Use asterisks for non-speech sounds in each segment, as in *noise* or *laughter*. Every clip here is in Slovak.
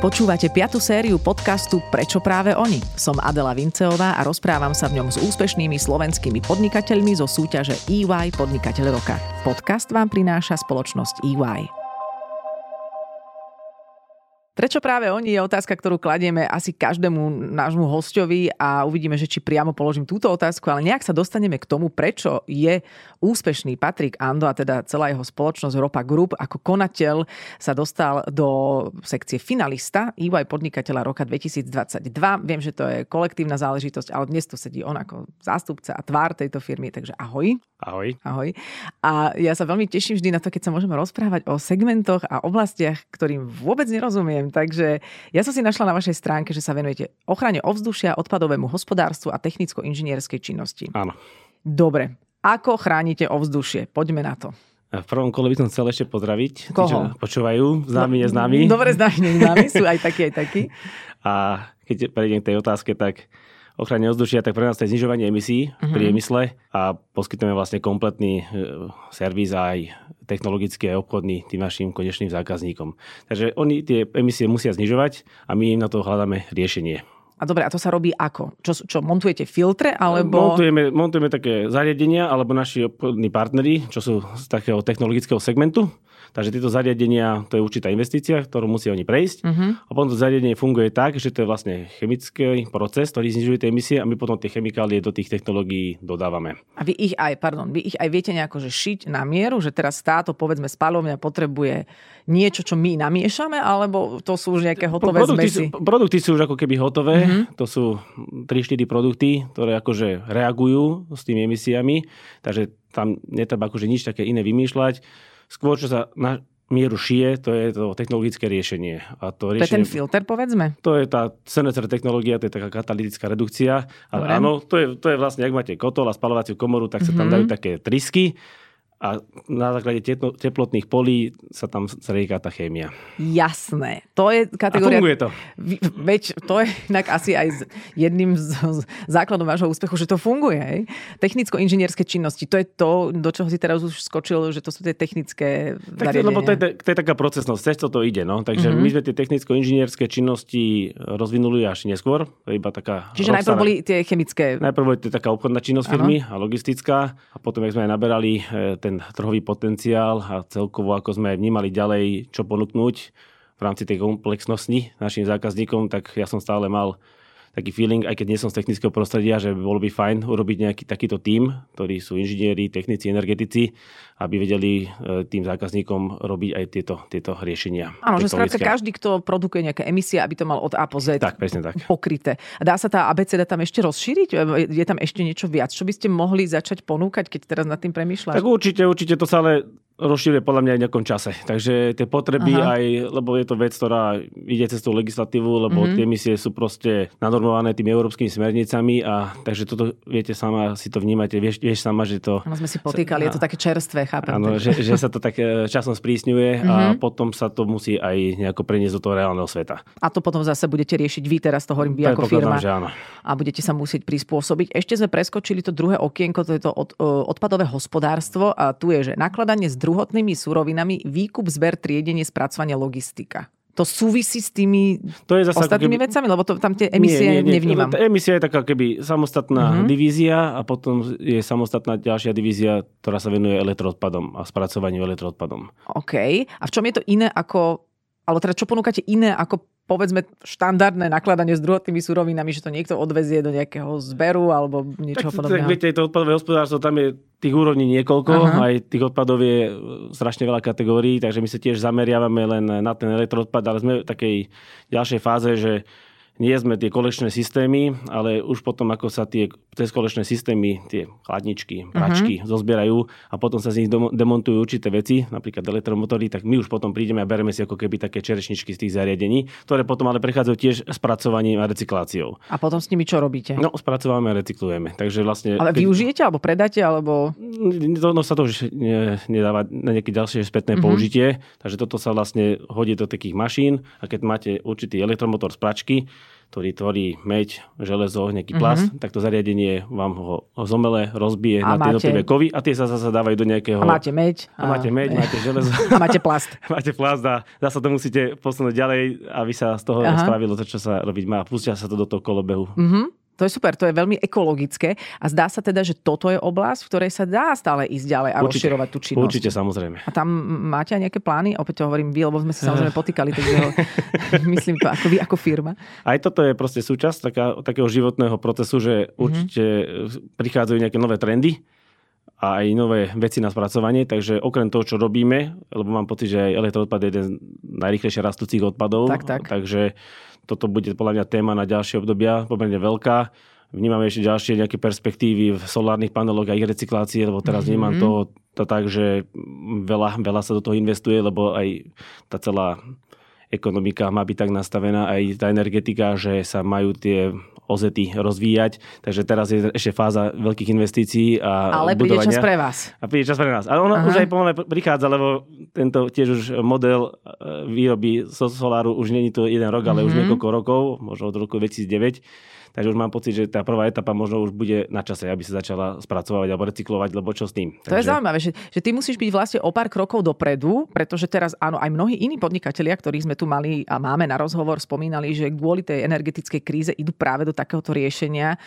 Počúvate piatu sériu podcastu Prečo práve oni? Som Adela Vinceová a rozprávam sa v ňom s úspešnými slovenskými podnikateľmi zo súťaže EY Podnikateľ roka. Podcast vám prináša spoločnosť EY. Prečo práve oni je otázka, ktorú kladieme asi každému nášmu hostovi a uvidíme, že či priamo položím túto otázku, ale nejak sa dostaneme k tomu, prečo je úspešný Patrik Ando a teda celá jeho spoločnosť Ropa Group ako konateľ sa dostal do sekcie finalista EY podnikateľa roka 2022. Viem, že to je kolektívna záležitosť, ale dnes tu sedí on ako zástupca a tvár tejto firmy, takže ahoj. Ahoj. Ahoj. A ja sa veľmi teším vždy na to, keď sa môžeme rozprávať o segmentoch a oblastiach, ktorým vôbec nerozumiem Takže ja som si našla na vašej stránke, že sa venujete ochrane ovzdušia, odpadovému hospodárstvu a technicko-inžinierskej činnosti. Áno. Dobre. Ako chránite ovzdušie? Poďme na to. V prvom kole by som chcel ešte pozdraviť. Koho? Tí, čo počúvajú, známi, no, neznámi. Dobre, známi, neznámi, sú aj takí, aj takí. *laughs* A keď prejdem k tej otázke, tak ochrane ovzdušia, tak pre nás to je znižovanie emisí v mhm. priemysle a poskytujeme vlastne kompletný e, servis aj technologický a obchodný tým našim konečným zákazníkom. Takže oni tie emisie musia znižovať a my im na to hľadáme riešenie. A dobre, a to sa robí ako? Čo, čo montujete filtre? Alebo... Montujeme, montujeme také zariadenia, alebo naši obchodní partneri, čo sú z takého technologického segmentu. Takže tieto zariadenia, to je určitá investícia, ktorú musia oni prejsť. Uh-huh. A potom to zariadenie funguje tak, že to je vlastne chemický proces, ktorý znižuje tie emisie a my potom tie chemikálie do tých technológií dodávame. A vy ich aj, pardon, vy ich aj viete nejako že šiť na mieru, že teraz táto, povedzme, spalovňa potrebuje niečo, čo my namiešame, alebo to sú už nejaké hotové produkty zmesi? Sú, produkty sú už ako keby hotové. Uh-huh. To sú 3-4 produkty, ktoré akože reagujú s tými emisiami, takže tam netreba akože nič také iné vymýšľať. Skôr, čo sa na mieru šije, to je to technologické riešenie. A to, riešenie, to je ten filter, povedzme? To je tá CNCR technológia, to je taká katalytická redukcia. Ale áno, to je, to je vlastne, ak máte kotol a spalovaciu komoru, tak sa tam mm-hmm. dajú také trysky a na základe teplotných polí sa tam zrieka tá chémia. Jasné. To je kategória... A funguje to. Veď to je inak asi aj jedným z základov vášho úspechu, že to funguje. Hej? Technicko-inžinierské činnosti, to je to, do čoho si teraz už skočil, že to sú tie technické tak, Lebo to je, to je taká procesnosť, cez to ide. No? Takže mm-hmm. my sme tie technicko-inžinierské činnosti rozvinuli až neskôr. To je iba taká Čiže najprv boli tie chemické... Najprv boli taká obchodná činnosť firmy ano. a logistická a potom, ak sme aj naberali e, ten ten trhový potenciál a celkovo ako sme aj vnímali ďalej, čo ponúknuť v rámci tej komplexnosti našim zákazníkom, tak ja som stále mal taký feeling, aj keď nie som z technického prostredia, že bolo by fajn urobiť nejaký takýto tím, ktorí sú inžinieri, technici, energetici, aby vedeli e, tým zákazníkom robiť aj tieto, tieto riešenia. Áno, že skrátka každý, kto produkuje nejaké emisie, aby to mal od A po Z tak, presne tak. pokryté. Dá sa tá ABCD tam ešte rozšíriť? E, je tam ešte niečo viac? Čo by ste mohli začať ponúkať, keď teraz nad tým premýšľate? Tak určite, určite to sa ale rozšíruje podľa mňa aj v nejakom čase. Takže tie potreby Aha. aj, lebo je to vec, ktorá ide cez tú legislatívu, lebo mm-hmm. tie emisie sú proste nanormované tými európskymi smernicami a takže toto viete sama, si to vnímate, vieš, vieš sama, že to... Ano, sme si potýkali, sa, je to také čerstvé, chápem. Áno, že, že sa to tak e, časom sprísňuje mm-hmm. a mhm. potom sa to musí aj nejako preniesť do toho reálneho sveta. A to potom zase budete riešiť vy, teraz to hovorím vy ako firma. Že áno. A budete sa musieť prispôsobiť. Ešte sme preskočili to druhé okienko, to je to od, e, odpadové hospodárstvo a tu je, že nakladanie s druhotnými surovinami, výkup, zber, triedenie, spracovanie, logistika. To súvisí s tými to je zase ostatnými keby... vecami? Lebo to, tam tie emisie nie, nie, nie. nevnímam. Tá emisia je taká keby samostatná uh-huh. divízia a potom je samostatná ďalšia divízia, ktorá sa venuje elektroodpadom a spracovaniu elektroodpadom. OK. A v čom je to iné ako alebo teda čo ponúkate iné ako povedzme štandardné nakladanie s druhotnými surovinami, že to niekto odvezie do nejakého zberu alebo niečo tak, podobného. Tak viete, to odpadové hospodárstvo, tam je tých úrovní niekoľko, Aha. aj tých odpadov je e, strašne veľa kategórií, takže my sa tiež zameriavame len na ten elektroodpad, ale sme v takej ďalšej fáze, že nie sme tie kolečné systémy, ale už potom, ako sa tie cez kolečné systémy, tie chladničky, pračky uh-huh. zozbierajú a potom sa z nich demontujú určité veci, napríklad elektromotory, tak my už potom prídeme a bereme si ako keby také čerešničky z tých zariadení, ktoré potom ale prechádzajú tiež spracovaním a recykláciou. A potom s nimi čo robíte? No, spracovávame a recyklujeme. Takže vlastne... Ale využijete alebo predáte, alebo... No, no sa to už nedáva na nejaké ďalšie spätné uh-huh. použitie, takže toto sa vlastne hodí do takých mašín a keď máte určitý elektromotor z pračky, ktorý tvorí meď, železo, nejaký plast, mm-hmm. tak to zariadenie vám ho zomele rozbije a na tie jednotlivé kovy a tie sa zase dávajú do nejakého... A máte meď. A, a máte meď, máte železo. *laughs* A máte plast. *laughs* máte plast a zase to musíte posunúť ďalej, aby sa z toho Aha. spravilo to, čo sa robiť má. Pustia sa to do toho kolobehu. Mm-hmm. To je super, to je veľmi ekologické a zdá sa teda, že toto je oblasť, v ktorej sa dá stále ísť ďalej a určite, rozširovať tú činnosť. Určite, samozrejme. A tam máte aj nejaké plány? Opäť to hovorím vy, lebo sme sa samozrejme potýkali, takže ho, *laughs* *laughs* myslím to ako vy, ako firma. Aj toto je proste súčasť taká, takého životného procesu, že mhm. určite mm-hmm. prichádzajú nejaké nové trendy a aj nové veci na spracovanie, takže okrem toho, čo robíme, lebo mám pocit, že aj elektroodpad je jeden z najrychlejšie rastúcich odpadov, tak, tak. takže toto bude podľa mňa téma na ďalšie obdobia, pomerne veľká. Vnímame ešte ďalšie nejaké perspektívy v solárnych paneloch a ich recyklácie, lebo teraz mm-hmm. vnímam to, to tak, že veľa, veľa sa do toho investuje, lebo aj tá celá ekonomika má byť tak nastavená, aj tá energetika, že sa majú tie ozety rozvíjať. Takže teraz je ešte fáza veľkých investícií a Ale príde budovania. čas pre vás. A príde čas pre nás. Ale ono Aha. už aj pomaly prichádza, lebo tento tiež už model e, výroby soláru už není to jeden rok, ale mm-hmm. už mhm. niekoľko rokov, možno od roku 2009 Takže už mám pocit, že tá prvá etapa možno už bude na čase, aby sa začala spracovať alebo recyklovať, lebo čo s tým. To Takže... je zaujímavé, že, že ty musíš byť vlastne o pár krokov dopredu, pretože teraz áno, aj mnohí iní podnikatelia, ktorí sme tu mali a máme na rozhovor, spomínali, že kvôli tej energetickej kríze idú práve do takéhoto riešenia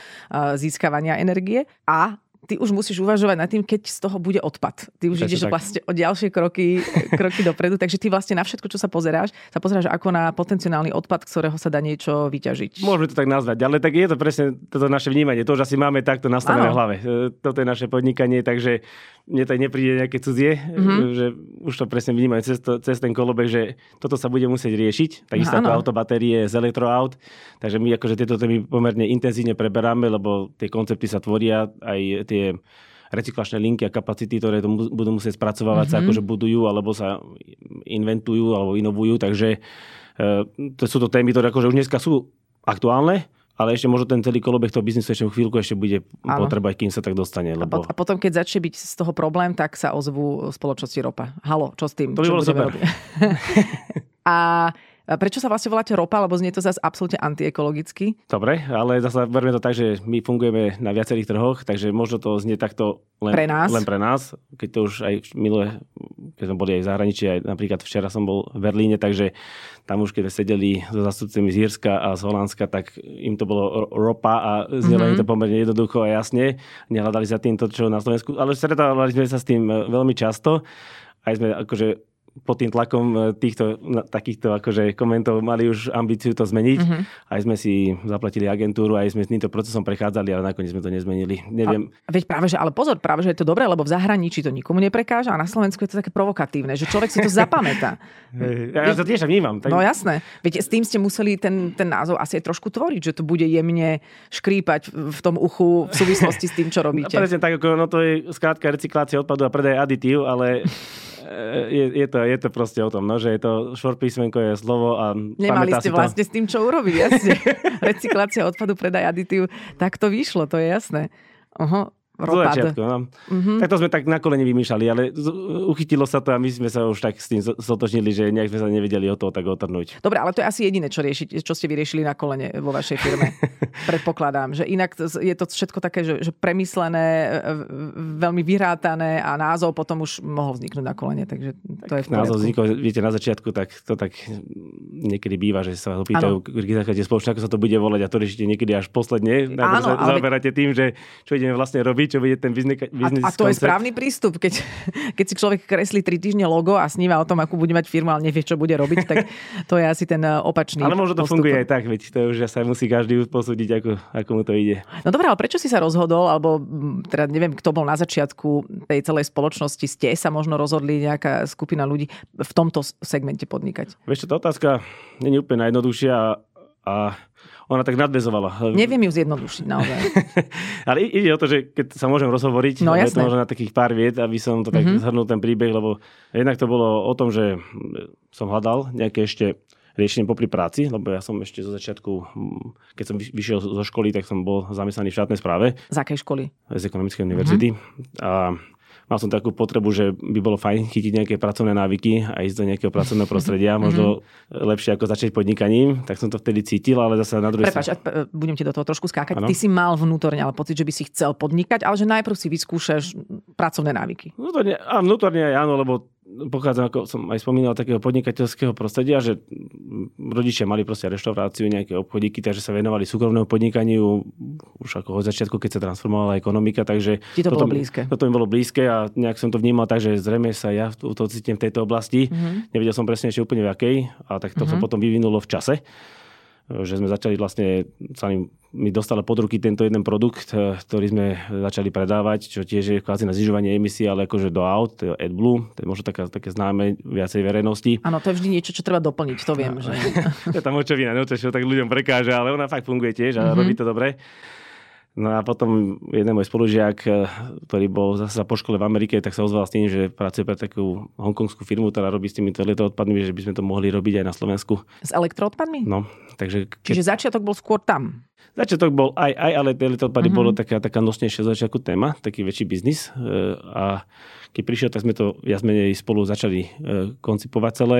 získavania energie a ty už musíš uvažovať nad tým, keď z toho bude odpad. Ty už ideš vlastne o ďalšie kroky, *laughs* kroky dopredu, takže ty vlastne na všetko, čo sa pozeráš, sa pozeráš ako na potenciálny odpad, ktorého sa dá niečo vyťažiť. Môžeme to tak nazvať, ale tak je to presne toto naše vnímanie. To už asi máme takto nastavené v hlave. E, toto je naše podnikanie, takže mne to nepríde nejaké cudzie, mm-hmm. že už to presne vnímajú cez, to, cez ten kolobek, že toto sa bude musieť riešiť. Takisto ako autobatérie z elektroaut. Takže my akože tieto témy pomerne intenzívne preberáme, lebo tie koncepty sa tvoria, aj tie recyklačné linky a kapacity, ktoré to budú musieť spracovávať, mm-hmm. sa akože budujú, alebo sa inventujú, alebo inovujú. Takže e, to sú to témy, ktoré akože už dneska sú aktuálne, ale ešte možno ten celý kolobeh toho biznisu ešte chvíľku ešte bude ano. potrebať, kým sa tak dostane. Lebo... A, potom, keď začne byť z toho problém, tak sa ozvú spoločnosti ropa. Halo, čo s tým? To by bolo super. *laughs* a Prečo sa vlastne voláte ropa, lebo znie to zase absolútne antiekologicky? Dobre, ale zase verme to tak, že my fungujeme na viacerých trhoch, takže možno to znie takto len pre nás, len pre nás keď to už aj minule, keď sme boli aj v zahraničí, aj napríklad včera som bol v Berlíne, takže tam už keď sedeli so zastupcami z Jirska a z Holandska, tak im to bolo ropa a znelo mm-hmm. to pomerne jednoducho a jasne. Nehľadali za týmto, čo na Slovensku, ale stretávali sme sa s tým veľmi často. Aj sme akože pod tým tlakom e, týchto takýchto akože komentov mali už ambíciu to zmeniť. Mm-hmm. Aj sme si zaplatili agentúru, aj sme s týmto procesom prechádzali, ale nakoniec sme to nezmenili. Neviem. A, veď práve, že, ale pozor, práve, že je to dobré, lebo v zahraničí to nikomu neprekáža a na Slovensku je to také provokatívne, že človek si to *laughs* zapamätá. ja, ja to tiež vnímam. Tak... No jasné. Veď s tým ste museli ten, ten názov asi aj trošku tvoriť, že to bude jemne škrípať v tom uchu v súvislosti s tým, čo *laughs* robíte. No, presne tak, ako no to je skrátka recyklácia odpadu a predaj aditív, ale je, je, to, je to proste o tom, no, že je to švorpísmenko je slovo a Nemali ste vlastne to... s tým, čo urobiť, jasne. *laughs* Recyklácia odpadu, predaj aditív, tak to vyšlo, to je jasné. Oho, zo začiatku, no. Mm-hmm. Tak to sme tak na kolene vymýšľali, ale uchytilo sa to a my sme sa už tak s tým zotožnili, že nejak sme sa nevedeli o toho tak otrhnúť. Dobre, ale to je asi jediné, čo, riešiť, čo ste vyriešili na kolene vo vašej firme. *laughs* Predpokladám, že inak je to všetko také, že, že premyslené, e, veľmi vyrátané a názov potom už mohol vzniknúť na kolene, takže to tak je v Názov vznikol, viete, na začiatku, tak to tak niekedy býva, že sa ho pýtajú, keď spoločne, ako sa to bude volať a to riešite niekedy až posledne. Áno, ale... zaoberáte tým, že čo ideme vlastne robiť čo bude ten biznis, biznis A, a to koncept. je správny prístup, keď, keď si človek kreslí 3 týždne logo a sníva o tom, akú bude mať firma, ale nevie, čo bude robiť, tak *laughs* to je asi ten eh, opačný Ale možno to postup. funguje aj tak, veď to už sa musí každý posúdiť, ako, ako mu to ide. No dobré, ale prečo si sa rozhodol, alebo teda neviem, kto bol na začiatku tej celej spoločnosti, ste sa možno rozhodli nejaká skupina ľudí v tomto segmente podnikať? Vieš tá otázka nie je úplne najjednoduchšia a ona tak nadvezovala. Neviem ju zjednodušiť naozaj. *laughs* Ale ide o to, že keď sa môžem rozhovoriť, no, je to možno na takých pár viet, aby som to tak mm-hmm. zhrnul ten príbeh, lebo jednak to bolo o tom, že som hľadal nejaké ešte riešenie popri práci, lebo ja som ešte zo začiatku, keď som vyšiel zo školy, tak som bol zamestnaný v štátnej správe. Z akej školy? Z ekonomickej univerzity. Mm-hmm. A mal som takú potrebu, že by bolo fajn chytiť nejaké pracovné návyky a ísť do nejakého pracovného prostredia, možno mm-hmm. lepšie ako začať podnikaním, tak som to vtedy cítil, ale zase na druhej. Prepač, budem ti do toho trošku skákať. Ano? Ty si mal vnútorne ale pocit, že by si chcel podnikať, ale že najprv si vyskúšaš pracovné návyky. Vnútorne, a vnútorne aj áno, lebo pochádzam, ako som aj spomínal, takého podnikateľského prostredia, že rodičia mali proste reštauráciu, nejaké obchodíky, takže sa venovali súkromnému podnikaniu už ako od začiatku, keď sa transformovala ekonomika, takže Ti to toto, bolo blízke. Toto mi bolo blízke a nejak som to vnímal tak, že zrejme sa ja to, to cítim v tejto oblasti. Mm-hmm. Nevedel som presne ešte úplne v akej, a tak to mm-hmm. sa mhm. potom vyvinulo v čase že sme začali vlastne, sa mi dostala pod ruky tento jeden produkt, eh, ktorý sme začali predávať, čo tiež je kvázi na znižovanie emisí, ale akože do aut, to je AdBlue, to je možno taká, také známe viacej verejnosti. Áno, to je vždy niečo, čo treba doplniť, to viem. Že... *laughs* to je tam očovina, no, čo tak ľuďom prekáže, ale ona fakt funguje tiež a mm-hmm. robí to dobre. No a potom jeden môj spolužiak, eh, ktorý bol zase po škole v Amerike, tak sa ozval s tým, že pracuje pre takú hongkongskú firmu, ktorá robí s týmito elektroodpadmi, že by sme to mohli robiť aj na Slovensku. S elektroodpadmi? No, takže... Keď... Čiže začiatok bol skôr tam? Začiatok bol aj, aj ale elektroodpady mm-hmm. bolo taká, taká nosnejšia začiatku téma, taký väčší biznis. Eh, a keď prišiel, tak sme to viac menej spolu začali eh, koncipovať celé.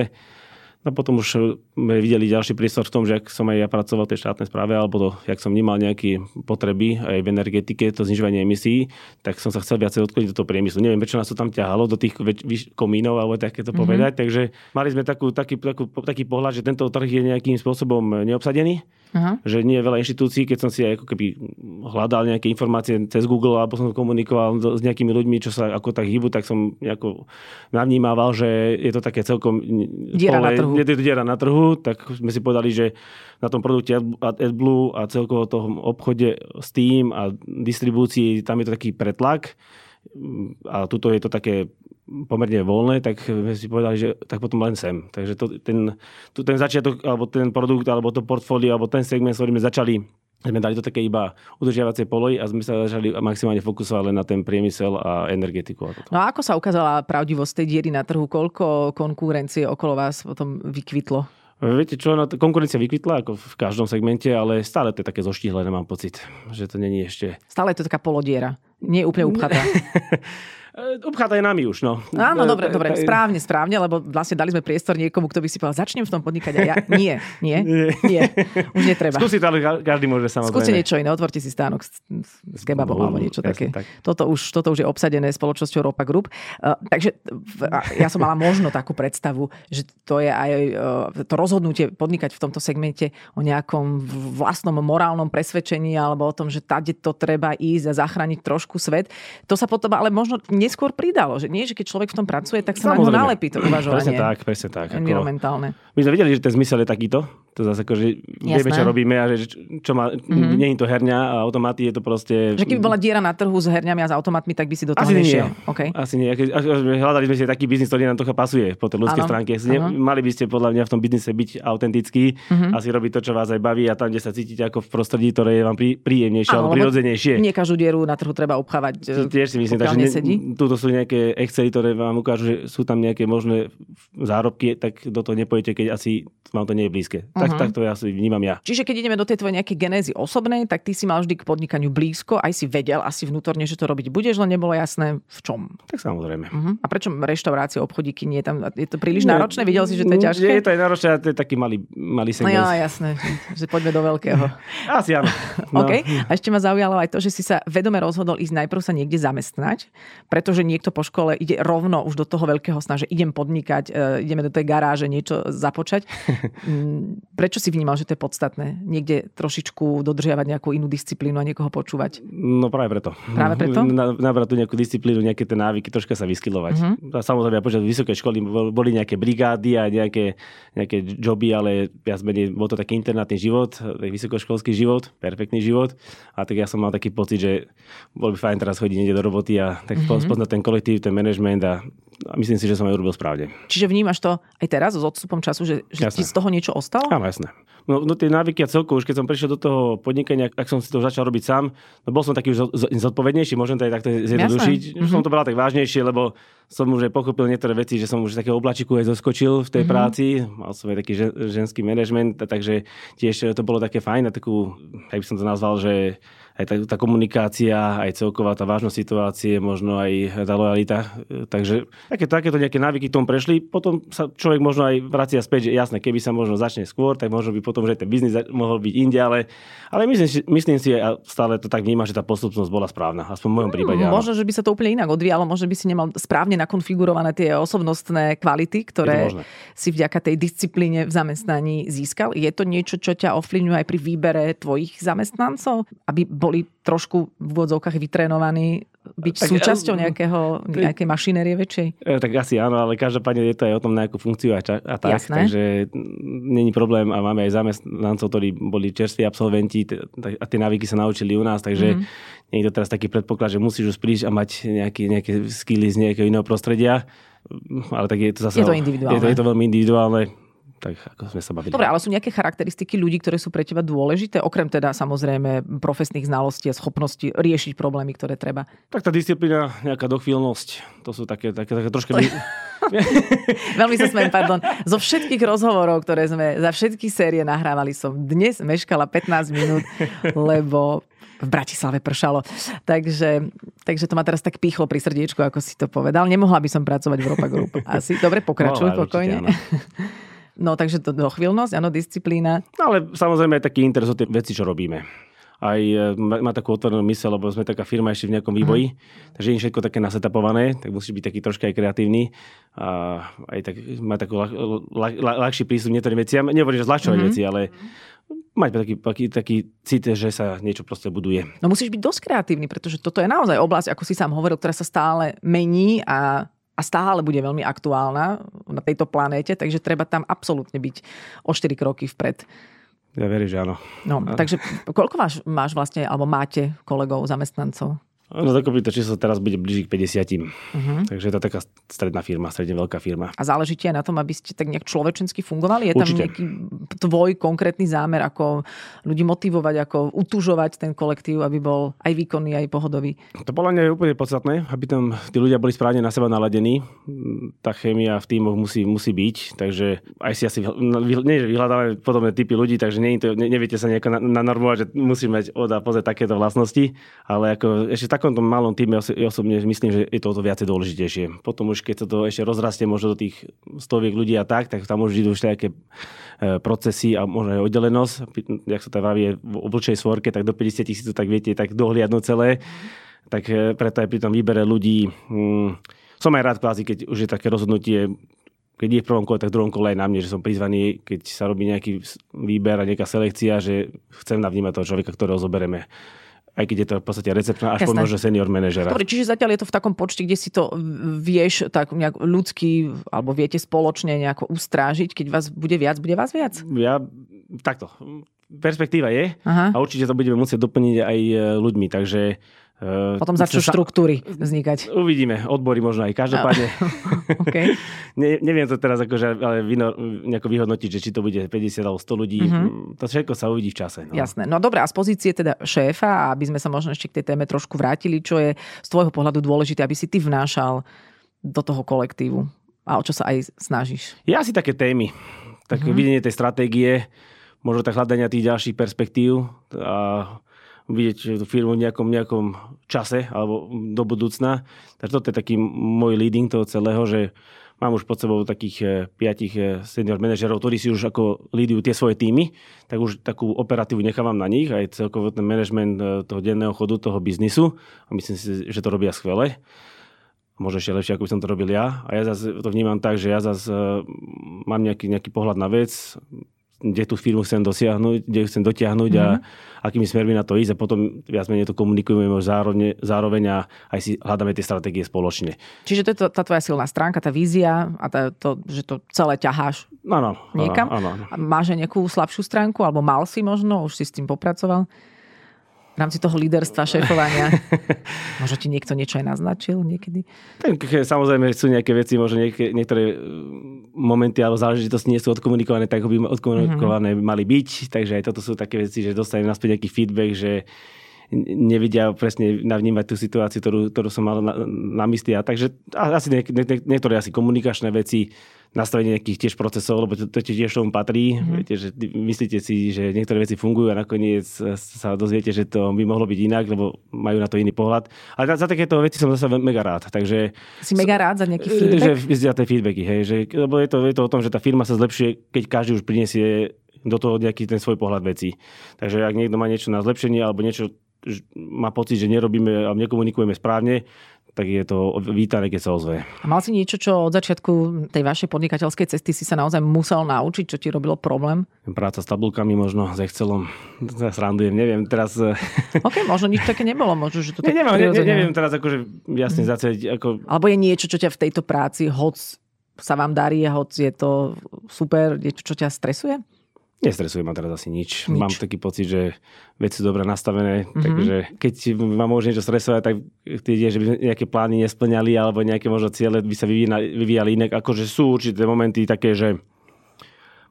No potom už sme videli ďalší priestor v tom, že ak som aj ja pracoval v tej štátnej správe, alebo to, jak som vnímal nejaké potreby aj v energetike, to znižovanie emisí, tak som sa chcel viacej odkloniť do toho priemyslu. Neviem, prečo nás to tam ťahalo do tých väč- komínov, alebo takéto mm-hmm. povedať. Takže mali sme takú, taký, takú, taký pohľad, že tento trh je nejakým spôsobom neobsadený uh-huh. že nie je veľa inštitúcií, keď som si aj ako keby hľadal nejaké informácie cez Google alebo som komunikoval s nejakými ľuďmi, čo sa ako tak hýbu, tak som nejako navnímaval, že je to také celkom diera pole, na trhu. Je to diera na trhu, tak sme si povedali, že na tom produkte AdBlue a celkovo tom obchode s tým a distribúcii, tam je to taký pretlak a tuto je to také pomerne voľné, tak sme si povedali, že tak potom len sem. Takže to, ten, to, ten začiatok, alebo ten produkt, alebo to portfólio, alebo ten segment, s ktorým sme začali sme dali to také iba udržiavacie polohy a sme sa začali maximálne fokusovať len na ten priemysel a energetiku. A toto. No a ako sa ukázala pravdivosť tej diery na trhu? Koľko konkurencie okolo vás potom vykvitlo? Viete čo, no, konkurencia vykvitla ako v každom segmente, ale stále to je také zoštihlené, mám pocit, že to není ešte... Stále je to taká polodiera, nie úplne upchatá. *laughs* Upchátaj nami už, no. Áno, dobre, dobre, správne, správne, lebo vlastne dali sme priestor niekomu, kto by si povedal, začnem v tom podnikať a ja. Nie, nie, nie, už netreba. Skúsiť, ale každý môže samozrejme. Skúste niečo iné, otvorte si stánok s, s kebabom alebo niečo také. Tak. Toto, už, toto už je obsadené spoločnosťou Ropa Group. Uh, takže ja som mala možno takú predstavu, že to je aj uh, to rozhodnutie podnikať v tomto segmente o nejakom vlastnom morálnom presvedčení alebo o tom, že tade to treba ísť a zachrániť trošku svet. To sa potom ale možno neskôr pridalo. Že nie, že keď človek v tom pracuje, tak sa na ho nalepí to uvažovanie. Presne tak, presne tak. Environmentálne. Ako... My sme videli, že ten zmysel je takýto. To zase ako, že vieme, čo robíme a že čo má, mm-hmm. nie je to herňa a automaty, je to proste... Že keby bola diera na trhu s herňami a s automatmi, tak by si do toho Asi nešiel. Nie. Okay. Asi nie. Hľadali sme si taký biznis, ktorý nám trocha pasuje po tej ľudskej ano. stránke. uh-huh. Mali by ste podľa mňa v tom biznise byť autentický uh-huh. a si robiť to, čo vás aj baví a tam, kde sa cítite ako v prostredí, ktoré je vám príjemnejšie alebo prirodzenejšie. Nie každú dieru na trhu treba obchávať. Tiež si myslím, takže ne, túto sú nejaké Excely, ktoré vám ukážu, že sú tam nejaké možné zárobky, tak do toho nepojete, keď asi vám to nie je blízke. Tak, tak to ja si vnímam ja. Čiže keď ideme do tej tvojej nejakej genézy osobnej, tak ty si mal vždy k podnikaniu blízko, aj si vedel asi vnútorne, že to robiť budeš, len nebolo jasné v čom. Tak samozrejme. Uh-huh. A prečo reštaurácie, obchodíky nie je tam? Je to príliš nie, náročné? Videl si, že to je ťažké? Je to aj náročné, to je taký malý, malý segment. No ja, jasné, že poďme do veľkého. *laughs* asi áno. No. OK. A ešte ma zaujalo aj to, že si sa vedome rozhodol ísť najprv sa niekde zamestnať, pretože niekto po škole ide rovno už do toho veľkého sna, že idem podnikať, e, ideme do tej garáže niečo započať. *laughs* Prečo si vnímal, že to je podstatné? niekde trošičku dodržiavať nejakú inú disciplínu a niekoho počúvať? No práve preto. Práve preto? Nabrať tú nejakú disciplínu, nejaké tie návyky, troška sa vyskylovať. Uh-huh. Samozrejme, počas vysokej školy boli nejaké brigády a nejaké, nejaké joby, ale viac menej bol to taký internátny život, vysokoškolský život, perfektný život. A tak ja som mal taký pocit, že bol by fajn teraz chodiť niekde do roboty a tak uh-huh. spoznať ten kolektív, ten management a a myslím si, že som aj urobil správne. Čiže vnímaš to aj teraz s odstupom času, že, že ti z toho niečo ostalo? Áno, jasné. No, no tie návyky a celkovo, už keď som prišiel do toho podnikania, ak som si to začal robiť sám, no bol som taký už zodpovednejší, môžem to aj takto zjednodušiť. Už som to bral tak vážnejšie, lebo som už aj pochopil niektoré veci, že som už takého oblačiku aj zoskočil v tej mm-hmm. práci. Mal som aj taký ženský manažment, takže tiež to bolo také fajn a takú, jak by som to nazval, že aj tá, tá komunikácia, aj celková tá vážnosť situácie, možno aj tá lojalita. Takže také, takéto nejaké návyky tomu prešli. Potom sa človek možno aj vracia späť, že jasné, keby sa možno začne skôr, tak možno by potom, že ten biznis mohol byť inde, ale, ale myslím, myslím si a stále to tak vníma, že tá postupnosť bola správna. Aspoň v mojom mm, prípade. Možno, že by sa to úplne inak odvíjalo, možno by si nemal správne nakonfigurované tie osobnostné kvality, ktoré si vďaka tej disciplíne v zamestnaní získal. Je to niečo, čo ťa ovplyvňuje aj pri výbere tvojich zamestnancov, aby boli trošku v úvodzovkách vytrénovaní byť tak, súčasťou nejakého, nejakej mašinérie väčšej? E, tak asi áno, ale každopádne je to aj o tom nejakú funkciu a, ča, a tak, Jasné. takže není problém a máme aj zamestnancov, ktorí boli čerství absolventi a tie návyky sa naučili u nás, takže mm-hmm. nie je to teraz taký predpoklad, že musíš už prísť a mať nejaký, nejaké skily z nejakého iného prostredia, ale tak je to zase... Je to individuálne. Je to, je to veľmi individuálne tak ako sme sa bavili. Dobre, ale sú nejaké charakteristiky ľudí, ktoré sú pre teba dôležité, okrem teda samozrejme profesných znalostí a schopností riešiť problémy, ktoré treba? Tak tá disciplína, nejaká dochvíľnosť, to sú také, také, také troška... *laughs* Veľmi sa smejem, pardon. Zo všetkých rozhovorov, ktoré sme za všetky série nahrávali, som dnes meškala 15 minút, lebo v Bratislave pršalo. Takže, takže to ma teraz tak pýchlo pri srdiečku, ako si to povedal. Nemohla by som pracovať v Europa Group. Asi. Dobre, pokračuj no, pokojne. No takže to dochvíľnosť, áno, disciplína. No ale samozrejme aj taký interes o tie veci, čo robíme. Aj e, má takú otvorenú mysel, lebo sme taká firma ešte v nejakom vývoji, mm. takže nie všetko také nasetapované, tak musíš byť taký troška aj kreatívny a aj tak má takú ľah, ľah, ľah, ľahší prístup niektorým veciam. Nehovorím, že zľahčovať mm-hmm. veci, ale mať taký, taký, taký cit, že sa niečo proste buduje. No musíš byť dosť kreatívny, pretože toto je naozaj oblasť, ako si sám hovoril, ktorá sa stále mení a a stále bude veľmi aktuálna na tejto planéte, takže treba tam absolútne byť o 4 kroky vpred. Ja verím, že áno. No, takže koľko máš, máš vlastne, alebo máte kolegov, zamestnancov? No dokopy to číslo teraz bude blíži k 50. Uh-huh. Takže je to taká stredná firma, stredne veľká firma. A záleží ti aj na tom, aby ste tak nejak človečensky fungovali? Je Určite. tam nejaký tvoj konkrétny zámer, ako ľudí motivovať, ako utužovať ten kolektív, aby bol aj výkonný, aj pohodový? To podľa mňa je úplne podstatné, aby tam tí ľudia boli správne na seba naladení. Tá chémia v týmoch musí, musí byť, takže aj si asi nie, že vyhľadáme podobné typy ľudí, takže nie, to, ne, neviete sa nejako nanormovať, že musíme mať od a pozrieť takéto vlastnosti, ale ako ešte tak takomto malom týme ja osobne myslím, že je to o to viacej dôležitejšie. Potom už keď sa to ešte rozrastie možno do tých stoviek ľudí a tak, tak tam už idú už nejaké e, procesy a možno aj oddelenosť. Jak sa to vraví v oblčej svorke, tak do 50 tisíc tak viete tak dohliadnúť celé. Tak e, preto aj pri tom výbere ľudí hm, som aj rád kvázi, keď už je také rozhodnutie keď je v prvom kole, tak v druhom kole aj na mne, že som prizvaný, keď sa robí nejaký výber a nejaká selekcia, že chcem navnímať toho človeka, ktorého zoberieme aj keď je to v podstate receptná, až Jasné. po možno senior manažera. Dobre, čiže zatiaľ je to v takom počte, kde si to vieš tak nejak ľudský, alebo viete spoločne nejako ustrážiť, keď vás bude viac, bude vás viac? Ja takto. Perspektíva je Aha. a určite to budeme musieť doplniť aj e, ľuďmi, takže Potom začnú sa... štruktúry vznikať. Uvidíme, odbory možno aj každopádne. *laughs* okay. *laughs* ne, neviem to teraz akože, ale vyno, nejako vyhodnotiť, že či to bude 50 alebo 100 ľudí. Mm-hmm. To všetko sa uvidí v čase. No. Jasné. No dobré, a z pozície teda šéfa, aby sme sa možno ešte k tej téme trošku vrátili, čo je z tvojho pohľadu dôležité, aby si ty vnášal do toho kolektívu a o čo sa aj snažíš? Ja si také témy, také mm-hmm. videnie tej stratégie, možno tak hľadania tých ďalších perspektív a vidieť tú firmu v nejakom, nejakom čase alebo do budúcna. Takže toto je taký môj leading toho celého, že mám už pod sebou takých eh, piatich eh, senior manažerov, ktorí si už ako lídujú tie svoje týmy, tak už takú operatívu nechávam na nich, aj celkovo ten manažment eh, toho denného chodu, toho biznisu a myslím si, že to robia skvele. Možno ešte lepšie, ako by som to robil ja. A ja zase to vnímam tak, že ja zase mám nejaký, nejaký pohľad na vec, kde tú firmu chcem dosiahnuť, kde chcem dotiahnuť mm-hmm. a mhm. akými smermi na to ísť a potom viac menej to komunikujeme zároveň, zároveň a aj si hľadáme tie stratégie spoločne. Čiže to je to, tá tvoja silná stránka, tá vízia a tá, to, že to celé ťaháš ano, niekam. Ano, ano. Máš aj nejakú slabšiu stránku, alebo mal si možno, už si s tým popracoval? V rámci toho líderstva, šéfovania? *laughs* Možno ti niekto niečo aj naznačil niekedy? Tak, samozrejme sú nejaké veci, možno niek- niektoré e, momenty alebo záležitosti nie sú odkomunikované, tak by odkomunikované mm-hmm. mali byť. Takže aj toto sú také veci, že dostanem naspäť nejaký feedback, že nevidia presne navnímať tú situáciu, ktorú, ktorú som mal na, na mysli. A takže asi niek- niek- niektoré asi komunikačné veci, nastavenie nejakých tiež procesov, lebo to, to tiež tomu patrí. Mm-hmm. Viete, že myslíte si, že niektoré veci fungujú a nakoniec sa dozviete, že to by mohlo byť inak, lebo majú na to iný pohľad. Ale za, takéto veci som zase mega rád. Takže, si mega rád za nejaký feedback? Že, za tie feedbacky, hej, že, lebo je to, je to o tom, že tá firma sa zlepšuje, keď každý už prinesie do toho nejaký ten svoj pohľad veci. Takže ak niekto má niečo na zlepšenie alebo niečo má pocit, že nerobíme a nekomunikujeme správne, tak je to vítané, keď sa ozve. A mal si niečo, čo od začiatku tej vašej podnikateľskej cesty si sa naozaj musel naučiť, čo ti robilo problém? Práca s tabulkami možno, s Excelom. *laughs* Teraz randujem, neviem teraz... Eh, *laughs* OK, možno nič také nebolo, možno, že to tak ne, nemám, ne, neviem teraz akože jasne mm. zaceliť. Ako... Alebo je niečo, čo ťa v tejto práci, hoc sa vám darí, hoc je to super, niečo, čo ťa stresuje? Nestresuje ma teraz asi nič. nič. Mám taký pocit, že veci sú dobre nastavené, mm-hmm. takže keď ma môže niečo stresovať, tak tie, že by nejaké plány nesplňali alebo nejaké možno ciele by sa vyvíjali, vyvíjali inak. Akože sú určité momenty také, že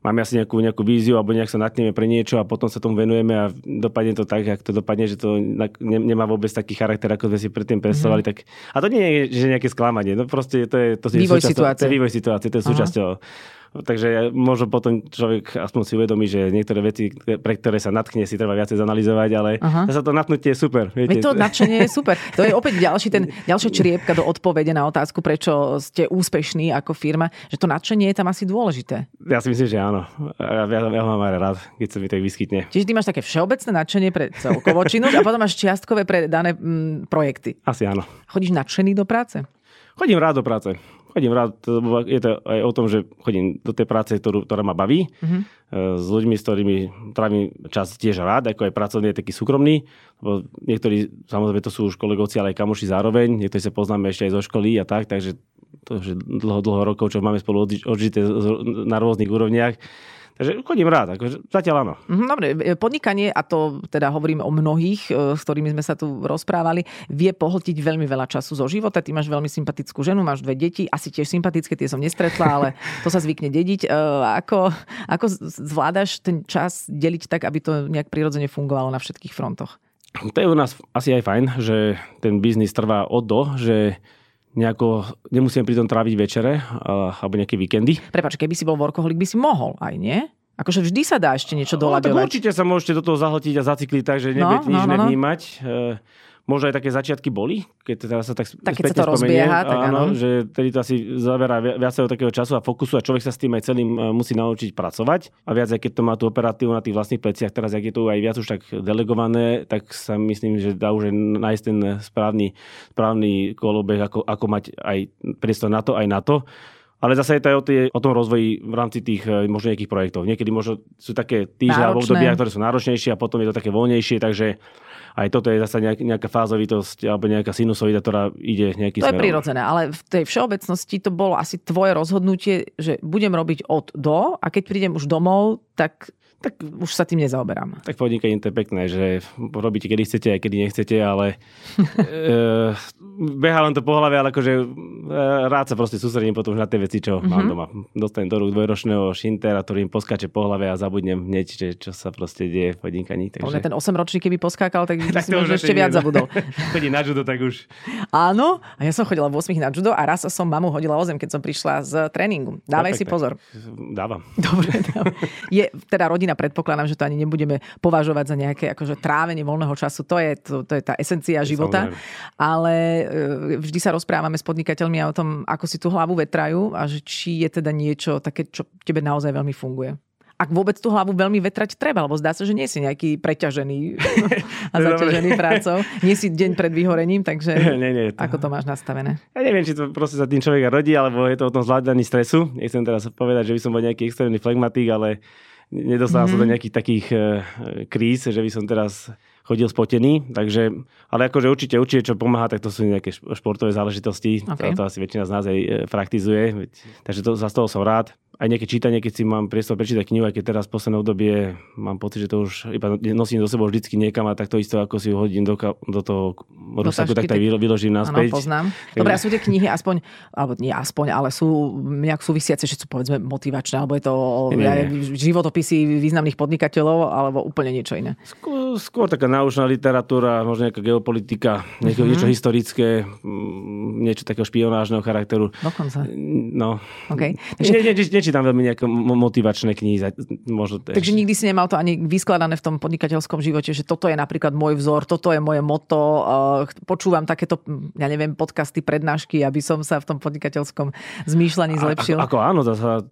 máme asi nejakú, nejakú víziu alebo nejak sa natneme pre niečo a potom sa tomu venujeme a dopadne to tak, ak to dopadne, že to ne, nemá vôbec taký charakter, ako sme si predtým predstavovali. Mm-hmm. Tak, a to nie je že nejaké sklamanie, no proste to je, to je vývoj situácie. To je vývoj situácie, to je súčasťou. Takže možno potom človek aspoň si uvedomí, že niektoré veci, pre ktoré sa natkne, si treba viacej zanalizovať, ale Aha. sa to natknutie je super. Viete? Veď to nadšenie je super. To je opäť ďalší ten, ďalšia *laughs* čriepka do odpovede na otázku, prečo ste úspešní ako firma, že to nadšenie je tam asi dôležité. Ja si myslím, že áno. Ja, ja, ja mám aj rád, keď sa mi tak vyskytne. Čiže ty máš také všeobecné nadšenie pre celkovú činnosť a potom máš čiastkové pre dané mm, projekty. Asi áno. Chodíš nadšený do práce? Chodím rád do práce chodím rád, je to aj o tom, že chodím do tej práce, ktorú, ktorá ma baví, mm-hmm. s ľuďmi, s ktorými trávim čas tiež rád, ako aj pracovný, je taký súkromný, lebo niektorí, samozrejme, to sú už kolegovci, ale aj kamoši zároveň, niektorí sa poznáme ešte aj zo školy a tak, takže to, že dlho, dlho rokov, čo máme spolu odžité na rôznych úrovniach, Takže chodím rád, akože zatiaľ áno. Mhm, dobre, e, podnikanie, a to teda hovoríme o mnohých, e, s ktorými sme sa tu rozprávali, vie pohltiť veľmi veľa času zo života. Ty máš veľmi sympatickú ženu, máš dve deti, asi tiež sympatické, tie som nestretla, ale to sa zvykne dediť. E, ako, ako zvládaš ten čas deliť tak, aby to nejak prirodzene fungovalo na všetkých frontoch? To je u nás asi aj fajn, že ten biznis trvá od do, že nejako, nemusíme pri tom tráviť večere alebo nejaké víkendy. Prepač, keby si bol workoholik, by si mohol aj, nie? Akože vždy sa dá ešte niečo doľadovať. No, určite sa môžete do toho zahltiť a zacikliť tak, že nebude no, nič no, no, no. nevnímať. E, možno aj také začiatky boli, keď teraz sa tak, tak keď sa to rozbieha, tak áno, áno. že tedy to asi zaberá viacej takého času a fokusu a človek sa s tým aj celým e, musí naučiť pracovať a viac aj keď to má tú operatívu na tých vlastných pleciach, teraz ak je to aj viac už tak delegované, tak sa myslím, že dá už nájsť ten správny, správny kolobeh, ako, ako mať aj priestor na to, aj na to. Ale zase je to aj o, tie, o tom rozvoji v rámci tých e, možno nejakých projektov. Niekedy možno sú také týždne alebo obdobia, ktoré sú náročnejšie a potom je to také voľnejšie, takže aj toto je zase nejak, nejaká fázovitosť alebo nejaká sinusovita, ktorá ide nejaký To smerom. je prirodzené, ale v tej všeobecnosti to bolo asi tvoje rozhodnutie, že budem robiť od do a keď prídem už domov, tak tak už sa tým nezaoberám. Tak podnikanie to je pekné, že robíte kedy chcete aj kedy nechcete, ale e, beha len to po hlave, ale akože e, rád sa proste sústredím potom na tie veci, čo mm-hmm. mám doma. Dostanem do rúk dvojročného šintera, ktorý im poskáče po hlave a zabudnem hneď, že čo sa proste deje v podnikaní. Takže... ten 8-ročný, keby poskákal, tak, *laughs* tak myslím, že ešte viac zabudol. *laughs* Chodí na judo, tak už. Áno, a ja som chodila v 8 na judo a raz som mamu hodila o zem, keď som prišla z tréningu. Dávaj si pozor. Dávam. Dobre, dávam. Je teda rodina a predpokladám, že to ani nebudeme považovať za nejaké akože trávenie voľného času. To je, to, to je tá esencia života. Ale e, vždy sa rozprávame s podnikateľmi o tom, ako si tú hlavu vetrajú a že či je teda niečo také, čo tebe naozaj veľmi funguje ak vôbec tú hlavu veľmi vetrať treba, lebo zdá sa, že nie si nejaký preťažený *laughs* a zaťažený prácou. Nie si deň pred vyhorením, takže *laughs* nie, nie, to... ako to máš nastavené? Ja neviem, či to proste sa tým človek rodí, alebo je to o tom zvládaní stresu. Nechcem teraz povedať, že by som bol nejaký extrémny flegmatik, ale nedostal mm-hmm. sa do mhm. nejakých takých uh, kríz, že by som teraz chodil spotený, takže, ale akože určite, určite, čo pomáha, tak to sú nejaké športové záležitosti, okay. to, to asi väčšina z nás aj e, praktizuje, takže to, za z toho som rád. Aj nejaké čítanie, keď si mám priestor prečítať knihu, aj keď teraz v poslednom obdobie mám pocit, že to už iba nosím do sebou vždycky niekam a tak to isto, ako si ho hodím do, do toho rusaku, tak to vyložím naspäť. Áno, poznám. Dobre, a sú tie knihy aspoň, alebo nie aspoň, ale sú nejak súvisiace, že sú povedzme motivačné, alebo je to nie, ja, životopisy významných podnikateľov, alebo úplne niečo iné? Skôr, skôr taká náučná literatúra, možno nejaká geopolitika, niečo, mm-hmm. niečo historické, niečo takého špionážneho charakteru. Dokonca. No. Okay. Takže... Nie, nie, nie, nečítam veľmi nejaké motivačné knihy. Možno Takže nikdy si nemal to ani vyskladané v tom podnikateľskom živote, že toto je napríklad môj vzor, toto je moje moto, počúvam takéto, ja neviem, podcasty, prednášky, aby som sa v tom podnikateľskom zmýšľaní zlepšil. A, ako, ako áno, zasa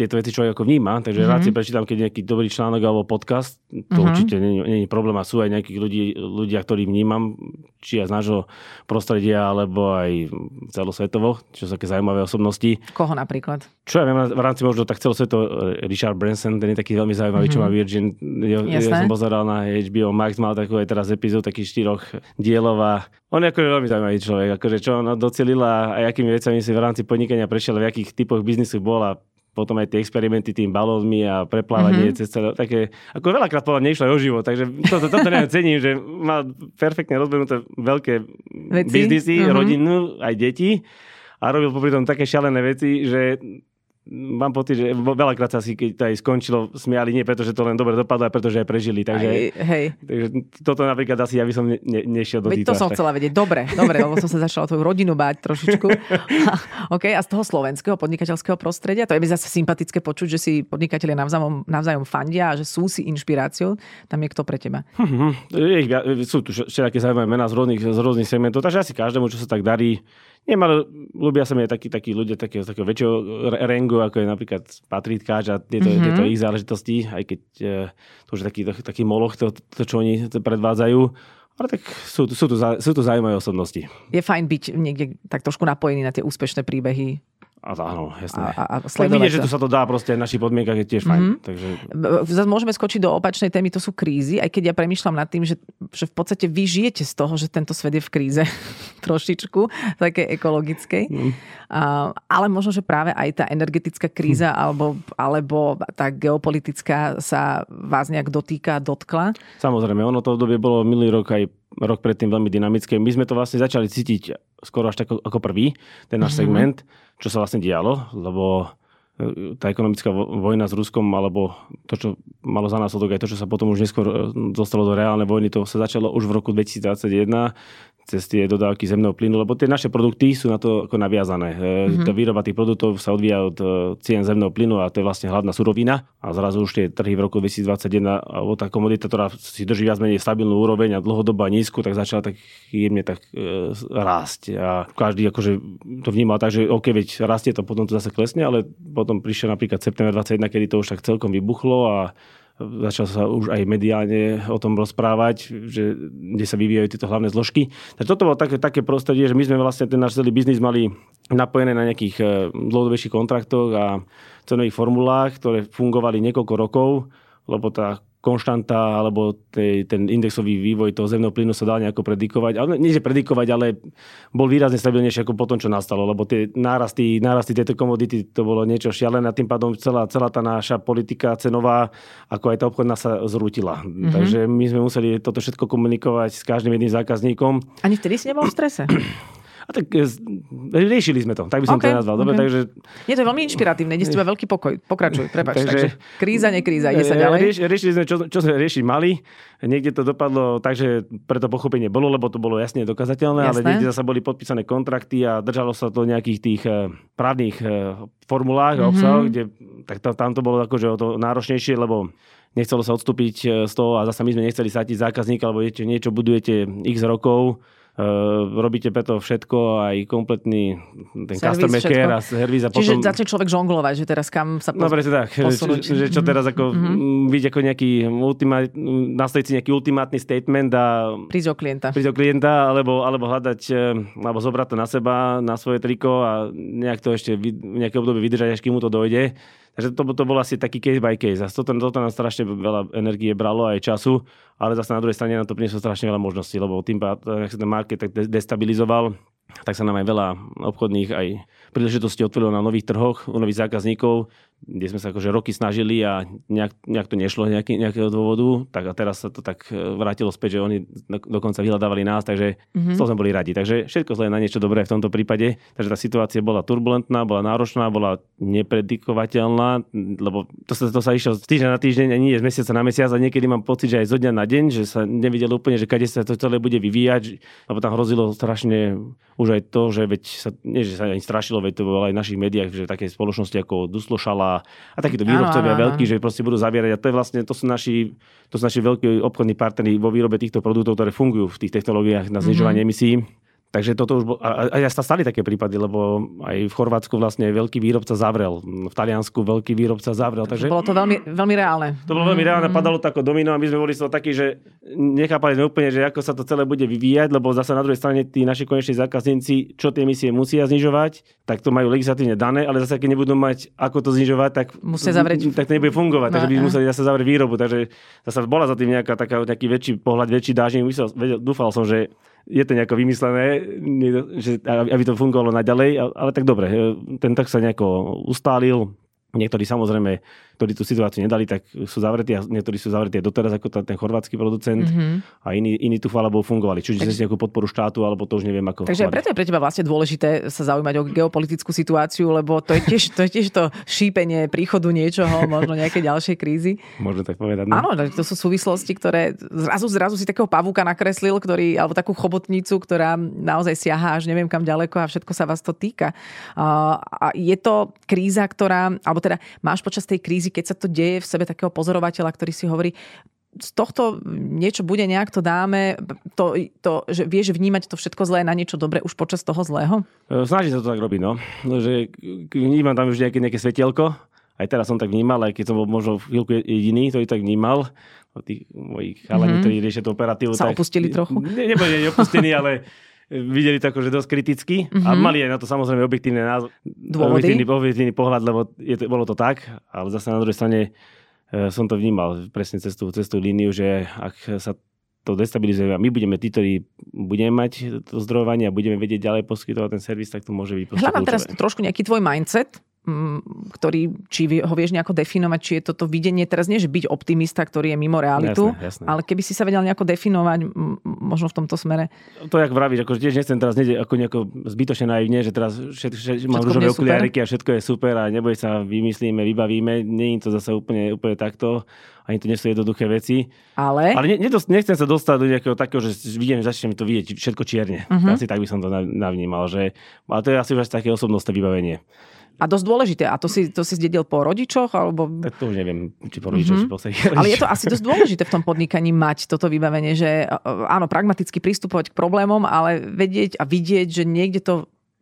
tieto veci človek ako vníma, takže mm-hmm. rád si prečítam, keď nejaký dobrý článok alebo podcast, to mm-hmm. určite nie je problém a sú aj nejakých ľudí, ľudia, ktorí vnímam, či aj z nášho prostredia, alebo aj celosvetovo, čo sú také zaujímavé osobnosti. Koho napríklad? Čo ja viem, v rámci možno tak celosvetovo Richard Branson, ten je taký veľmi zaujímavý, mm-hmm. čo má mhm. Virgin. Ja, ja som pozeral na HBO Max, mal takú aj teraz epizódu takých štyroch dielov a on je ako veľmi zaujímavý človek, akože čo on docelil a akými vecami si v rámci podnikania prešiel, v akých typoch biznisu bol a potom aj tie experimenty tým balónmi a preplávanie mm-hmm. cez celé, také, ako veľakrát povedal, nešlo aj o život, takže toto, toto neviem, *laughs* cením, že má perfektne rozbenuté veľké veci? biznisy, mm-hmm. rodinu, aj deti a robil popri tom také šialené veci, že mám pocit, že veľakrát sa si, keď to aj skončilo, smiali nie preto, že to len dobre dopadlo, ale preto, že aj prežili. Takže, aj, hej. takže toto napríklad asi ja by som ne, ne, nešiel do týchto. To som tak. chcela vedieť. Dobre, dobre, lebo som sa začala tvoju rodinu báť trošičku. *laughs* OK, a z toho slovenského podnikateľského prostredia, to je mi zase sympatické počuť, že si podnikatelia navzájom, navzájom fandia a že sú si inšpiráciou. Tam je kto pre teba? Mm-hmm. Sú tu všetké zaujímavé mená z rôznych, z rôznych segmentov, takže asi každému, čo sa tak darí, Nemal, ľubia sa mi aj takí, takí ľudia takého, takého väčšieho rengu, ako je napríklad Patrik Káč a tieto, mm-hmm. tieto ich záležitosti, aj keď uh, to už je taký, taký moloch, to, to, čo oni predvádzajú. Ale tak sú, sú, tu, sú tu zaujímavé osobnosti. Je fajn byť niekde tak trošku napojený na tie úspešné príbehy a áno, jasné. A, a vidieť, že tu sa to dá proste v našich podmienkach je tiež fajn. Mm-hmm. Takže... Zase môžeme skočiť do opačnej témy, to sú krízy, aj keď ja premyšľam nad tým, že, že v podstate vy žijete z toho, že tento svet je v kríze *laughs* trošičku, také ekologickej. Mm. A, ale možno, že práve aj tá energetická kríza mm. alebo, alebo tá geopolitická sa vás nejak dotýka, dotkla? Samozrejme, ono to obdobie bolo milý rok aj rok predtým veľmi dynamické. My sme to vlastne začali cítiť skoro až tak ako prvý, ten náš mm-hmm. segment čo sa vlastne dialo, lebo tá ekonomická vojna s Ruskom, alebo to, čo malo za následok aj to, čo sa potom už neskôr e, dostalo do reálnej vojny, to sa začalo už v roku 2021 cez tie dodávky zemného plynu, lebo tie naše produkty sú na to ako naviazané. Mm-hmm. Tá výroba tých produktov sa odvíja od e, cien zemného plynu a to je vlastne hlavná surovina. A zrazu už tie trhy v roku 2021, alebo tá komodita, ktorá si drží viac menej stabilnú úroveň a dlhodobo nízku, tak začala tak jemne tak e, rásť. A každý akože to vnímal tak, že OK, veď rastie to, potom to zase klesne, ale potom prišiel napríklad september 21, kedy to už tak celkom vybuchlo a začal sa už aj mediálne o tom rozprávať, že, kde sa vyvíjajú tieto hlavné zložky. Takže toto bolo také, také prostredie, že my sme vlastne ten náš celý biznis mali napojené na nejakých eh, dlhodobejších kontraktoch a cenových formulách, ktoré fungovali niekoľko rokov, lebo tá konštanta alebo tej, ten indexový vývoj toho zemného plynu sa dal nejako predikovať. Ale nie, že predikovať, ale bol výrazne stabilnejší ako potom, čo nastalo, lebo tie nárasty, nárasty tejto komodity, to bolo niečo šialené a tým pádom celá, celá tá naša politika cenová, ako aj tá obchodná sa zrútila. Mm-hmm. Takže my sme museli toto všetko komunikovať s každým jedným zákazníkom. Ani vtedy si nebol v strese? A tak e, riešili sme to, tak by som okay, to nazval. Dobre, okay. takže... Je to veľmi inšpiratívne, dnes teba veľký pokoj. Pokračuj, prepač. takže, takže kríza, nekríza, ide sa ďalej. Rieš, riešili sme, čo, čo sme riešiť mali. Niekde to dopadlo tak, že preto pochopenie bolo, lebo to bolo jasne dokazateľné, Jasné. ale niekde zase boli podpísané kontrakty a držalo sa to nejakých tých e, právnych formulách a mm-hmm. obsahoch, kde tak tam to bolo akože o to náročnejšie, lebo nechcelo sa odstúpiť z toho a zase my sme nechceli satiť zákazníka, alebo niečo, niečo budujete x rokov robíte preto všetko, aj kompletný ten servis, customer všetko. care a servis. A Čiže potom... začne človek žonglovať, že teraz kam sa po... No presne tak, posunúť. že, že čo teraz ako mm-hmm. byť ako nejaký nastaviť si nejaký ultimátny statement a... Prísť o klienta. Prísť o klienta, alebo, alebo hľadať, eh, alebo zobrať to na seba, na svoje triko a nejak to ešte v nejaké obdobie vydržať, až kým mu to dojde. Takže to, to bol asi taký case by case. A toto, toto nám strašne veľa energie bralo aj času, ale zase na druhej strane na to prinieslo strašne veľa možností, lebo tým ak sa ten market tak destabilizoval, tak sa nám aj veľa obchodných aj príležitostí otvorilo na nových trhoch, u nových zákazníkov. Kde sme sa akože roky snažili a nejak, nejak to nešlo nejaký, nejakého dôvodu, tak a teraz sa to tak e, vrátilo späť, že oni dokonca vyhľadávali nás, takže mm-hmm. to sme boli radi. Takže všetko zle na niečo dobré v tomto prípade. Takže tá situácia bola turbulentná, bola náročná, bola nepredikovateľná, lebo to sa, to sa išlo z týždňa na týždeň a nie z mesiaca na mesiac a niekedy mám pocit, že aj zo dňa na deň, že sa nevidelo úplne, že kade sa to celé bude vyvíjať, lebo tam hrozilo strašne už aj to, že veď sa, nie, že sa ani strašilo, veď to bolo aj v našich médiách, že také spoločnosti ako Duslošala a takíto výrobcovia veľkí, že proste budú zabierať. A to je vlastne, to sú naši, to sú naši veľkí obchodní partnery vo výrobe týchto produktov, ktoré fungujú v tých technológiách na znižovanie mm-hmm. emisí. Takže toto už bol, a, a sa stali také prípady, lebo aj v Chorvátsku vlastne veľký výrobca zavrel, v Taliansku veľký výrobca zavrel. Takže, bolo to veľmi, veľmi reálne. To bolo veľmi reálne, mm. padalo to ako domino a my sme boli z toho takí, že nechápali sme úplne, že ako sa to celé bude vyvíjať, lebo zase na druhej strane tí naši koneční zákazníci, čo tie emisie musia znižovať, tak to majú legislatívne dané, ale zase keď nebudú mať ako to znižovať, tak, musia zavrieť. tak to nebude fungovať, no, takže by no. museli zase zavrieť výrobu. Takže zase bola za tým nejaká, taká, nejaký väčší pohľad, väčší dážnik. Dúfal som, že je to nejako vymyslené, že, aby to fungovalo naďalej, ale tak dobre, ten tak sa nejako ustálil, Niektorí samozrejme, ktorí tú situáciu nedali, tak sú zavretí a niektorí sú zavretí doteraz ako ten chorvátsky producent mm-hmm. a iní, iní tu chvála fungovali. Čiže takže, nejakú podporu štátu, alebo to už neviem ako. Takže aj preto je pre teba vlastne dôležité sa zaujímať o geopolitickú situáciu, lebo to je tiež to, je tiež to šípenie príchodu niečoho, možno nejaké ďalšej krízy. Môžeme tak povedať. No? Áno, to sú súvislosti, ktoré zrazu, zrazu si takého pavúka nakreslil, ktorý, alebo takú chobotnicu, ktorá naozaj siaha až neviem kam ďaleko a všetko sa vás to týka. A je to kríza, ktorá, alebo alebo teda máš počas tej krízy, keď sa to deje v sebe takého pozorovateľa, ktorý si hovorí, z tohto niečo bude, nejak to dáme, to, to, že vieš vnímať to všetko zlé na niečo dobré už počas toho zlého? E, snažím sa to tak robiť, no. Že vnímam tam už nejaké, nejaké svetielko. Aj teraz som tak vnímal, aj keď som bol možno chvíľku jediný, ktorý tak vnímal. Tých mojich chalani, mm-hmm. ktorí riešia tú operatívu. Sa tak, opustili trochu? Ne, neboli opustení, ale *laughs* videli to akože dosť kriticky mm-hmm. a mhm. mali aj na to samozrejme objektívne názor, objektívny, objektívny pohľad, lebo je to, bolo to tak, ale zase na druhej strane e, som to vnímal presne cez tú, cez tú líniu, že ak sa to destabilizuje a my budeme tí, ktorí budeme mať to zdrojovanie a budeme vedieť ďalej poskytovať ten servis, tak to môže byť Hľadám teraz trošku nejaký tvoj mindset, ktorý, či ho vieš nejako definovať, či je toto videnie, teraz nie, že byť optimista, ktorý je mimo realitu, jasné, jasné. ale keby si sa vedel nejako definovať možno v tomto smere. To, jak vravíš, akože tiež nechcem teraz nie, ako nejako zbytočne naivne, že teraz všetko, všetko mám rúžové okuliariky a všetko je super a neboj sa, vymyslíme, vybavíme. Nie je to zase úplne, úplne takto ani to nie sú jednoduché veci. Ale? Ale ne, nechcem sa dostať do nejakého takého, že vidím, začnem to vidieť všetko čierne. Uh-huh. Asi tak by som to navnímal. Že, ale to je asi už také osobnostné vybavenie. A dosť dôležité. A to si, to si zdedil po rodičoch? Alebo... Tak to už neviem, či po rodičoch, mm-hmm. či po rodičoch. Ale je to asi dosť dôležité v tom podnikaní mať toto vybavenie, že áno, pragmaticky pristupovať k problémom, ale vedieť a vidieť, že niekde to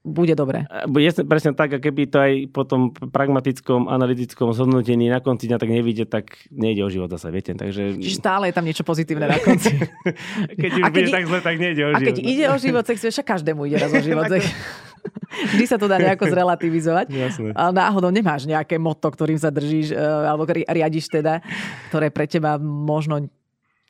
bude dobre. Je presne tak, a keby to aj po tom pragmatickom, analytickom zhodnotení na konci dňa tak nevidie, tak nejde o život zase, viete. Takže... Čiže stále je tam niečo pozitívne na konci. *laughs* keď už a keď bude i... tak zle, tak nejde o život. A keď ide o život, tak však každému ide raz o *laughs* život. Vždy sa to dá nejako zrelativizovať. Jasne. Ale náhodou nemáš nejaké moto, ktorým sa držíš, e, alebo riadiš teda, ktoré pre teba možno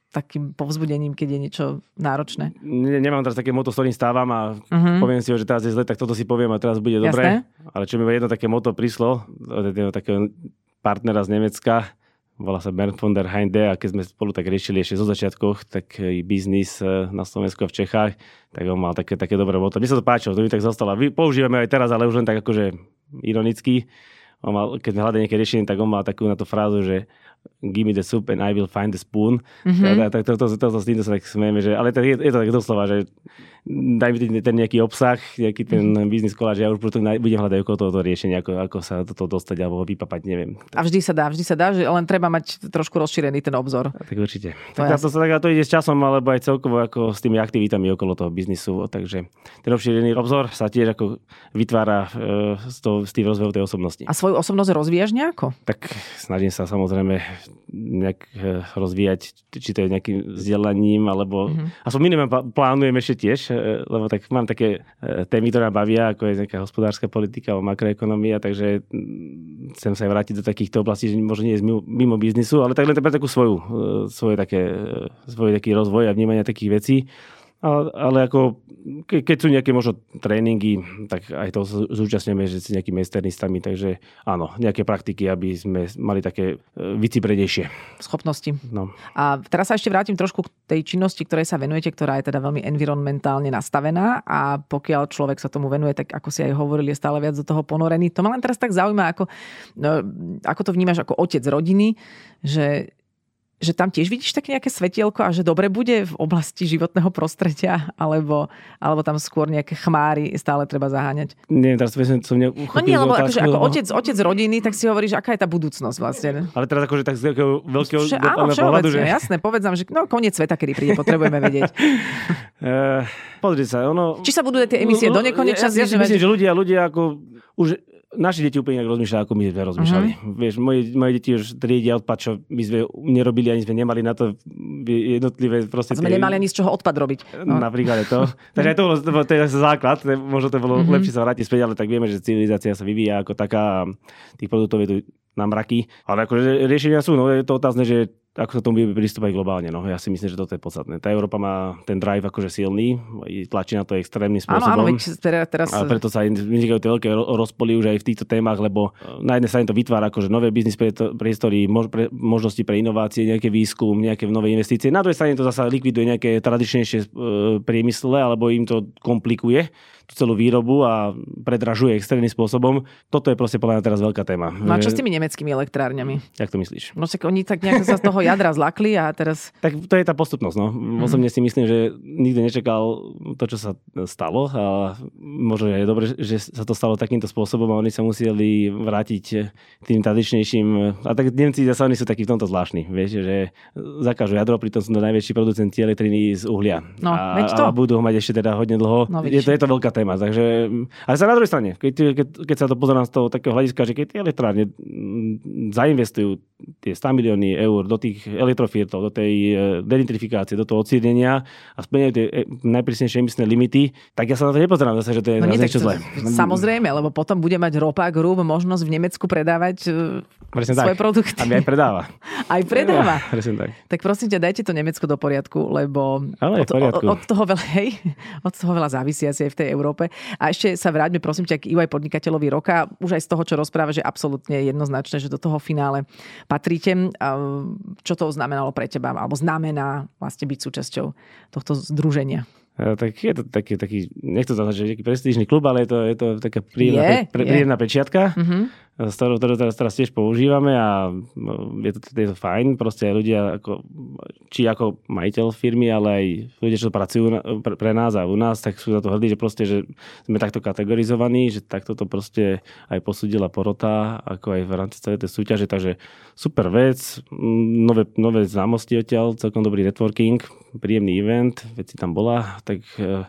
takým povzbudením, keď je niečo náročné? Ne, nemám teraz také moto, s ktorým stávam a uh-huh. poviem si, že teraz je zle, tak toto si poviem a teraz bude dobre. Ale čo mi jedno také moto prišlo od takého partnera z Nemecka, volá sa Bernd von der Heinde a keď sme spolu tak riešili ešte zo začiatkoch, tak i biznis e, na Slovensku a v Čechách, tak on mal také, také dobré moto. Mne sa to páčilo, to mi tak zostalo. Používame aj teraz, ale už len tak akože ironicky. On mal, keď hľadali nejaké riešenie, tak on mal takú na tú frázu, že give me the soup and I will find the spoon. Mm-hmm. Tak to, to, to, to, to, s týmto sa tak smieme, že, ale to je, je to tak doslova, že daj mi ten nejaký obsah, nejaký ten mm-hmm. biznis koláč, ja už preto budem hľadať okolo tohoto riešenia, ako, ako sa toto dostať alebo vypapať, neviem. A vždy sa dá, vždy sa dá, že len treba mať trošku rozšírený ten obzor. A tak určite. To, tak, to, tak, to ide s časom, alebo aj celkovo ako s tými aktivitami okolo toho biznisu, takže ten rozšírený obzor sa tiež ako vytvára e, z, toho, z tých rozvojov tej osobnosti. A svoju osobnosť rozvíjaš nejako? Tak snažím sa samozrejme nejak e, rozvíjať, či to je nejakým vzdelaním, alebo mm-hmm. aspoň minimum plánujem ešte tiež, e, lebo tak mám také e, témy, ktoré bavia, ako je nejaká hospodárska politika alebo makroekonomia, takže mm, chcem sa aj vrátiť do takýchto oblastí, že možno nie je mimo, mimo biznisu, ale tak len pre takú svoju, svoje také, svoj taký rozvoj a vnímanie takých vecí. Ale, ale ako, ke, keď sú nejaké možno tréningy, tak aj to zúčastňujeme, že si nejakými mesternistami, takže áno, nejaké praktiky, aby sme mali také e, vycipredejšie. Schopnosti. No. A teraz sa ešte vrátim trošku k tej činnosti, ktorej sa venujete, ktorá je teda veľmi environmentálne nastavená a pokiaľ človek sa tomu venuje, tak ako si aj hovorili, je stále viac do toho ponorený. To ma len teraz tak zaujíma, ako, no, ako to vnímaš ako otec rodiny, že že tam tiež vidíš také nejaké svetielko a že dobre bude v oblasti životného prostredia, alebo, alebo tam skôr nejaké chmáry stále treba zaháňať? Nie, teraz som mňa No nie, lebo akože, ako otec, otec rodiny, tak si hovoríš, aká je tá budúcnosť vlastne. Ale teraz akože tak z nejakého veľkého Vše, áno, pohľadu, že... jasné, povedz nám, že no, koniec sveta, kedy príde, potrebujeme vedieť. uh, *laughs* pozri sa, ono... Či sa budú tie emisie do nekonečna ja, ja si myslím, že ľudia, ľudia ako už naši deti úplne inak rozmýšľajú, ako my sme rozmýšľali. Uh-huh. Vieš, moje, moje deti už triedia odpad, čo my sme nerobili, ani sme nemali na to jednotlivé proste... A sme tie... nemali ani z čoho odpad robiť. No. Napríklad to. *laughs* Takže to bolo, to, bolo, to je základ, možno to bolo uh-huh. lepšie sa vrátiť späť, ale tak vieme, že civilizácia sa vyvíja ako taká, tých produktov je tu na mraky. Ale akože riešenia sú, no je to otázne, že ako sa tomu bude pristúpať globálne. No. Ja si myslím, že toto je podstatné. Tá Európa má ten drive akože silný, tlačí na to extrémnym spôsobom. Áno, áno, veď teraz... A preto sa vznikajú tie veľké rozpoly už aj v týchto témach, lebo na jednej strane to vytvára akože nové biznis priestory, možnosti pre inovácie, nejaké výskum, nejaké nové investície. Na druhej strane to zase likviduje nejaké tradičnejšie e, priemysle, alebo im to komplikuje tú celú výrobu a predražuje extrémnym spôsobom. Toto je proste podľa mňa teraz veľká téma. No a čo s tými nemeckými elektrárňami? Jak to myslíš? No však oni tak nejak sa z toho jadra zlakli a teraz... Tak to je tá postupnosť. No. Mm. Osobne si myslím, že nikto nečakal to, čo sa stalo a možno je dobre, že sa to stalo takýmto spôsobom a oni sa museli vrátiť tým tradičnejším. A tak Nemci zase oni sú takí v tomto zvláštni. Vieš, že zakážu jadro, pritom sú to najväčší producenti elektriny z uhlia. No, a, to. a budú ho mať ešte teda hodne dlho. No, je, to, je to veľká téma. Takže, ale sa na druhej strane, keď, keď, keď sa to pozerám z toho takého hľadiska, že keď tie elektrárne zainvestujú tie 100 milióny eur do tých elektrofiertov, do tej e, denitrifikácie, do toho odsídenia a splňajú tie e, najprísnejšie emisné limity, tak ja sa na to nepozerám zase, že to je no nie, niečo zlé. Samozrejme, lebo potom bude mať ropa Group možnosť v Nemecku predávať e, Presne svoje tak. produkty. A aj predáva. *laughs* aj predáva. Ja, *laughs* presne tak. Tak prosím ťa, dajte to Nemecko do poriadku, lebo Ale od, od, od, toho veľa, hej, *laughs* od toho veľa závisí asi aj v tej Európe. A ešte sa vráťme, prosím ťa, k EY podnikateľovi roka. Už aj z toho, čo rozpráva, že absolútne jednoznačné, že do toho finále patríte. Čo to znamenalo pre teba, alebo znamená vlastne byť súčasťou tohto združenia? tak je to taký, taký nechcem to že taký prestížny klub, ale je to, je to taká príjemná, je, pre, príjemná pečiatka. Mm-hmm ktorú, ktorú teraz, teraz tiež používame a no, je to, je to fajn. Proste ľudia, ako, či ako majiteľ firmy, ale aj ľudia, čo pracujú na, pre, pre nás a u nás, tak sú za to hrdí, že proste, že sme takto kategorizovaní, že takto to proste aj posúdila porota, ako aj v rámci celej tej súťaže. Takže super vec, nové, nové známosti odtiaľ, celkom dobrý networking, príjemný event, veci tam bola, tak e,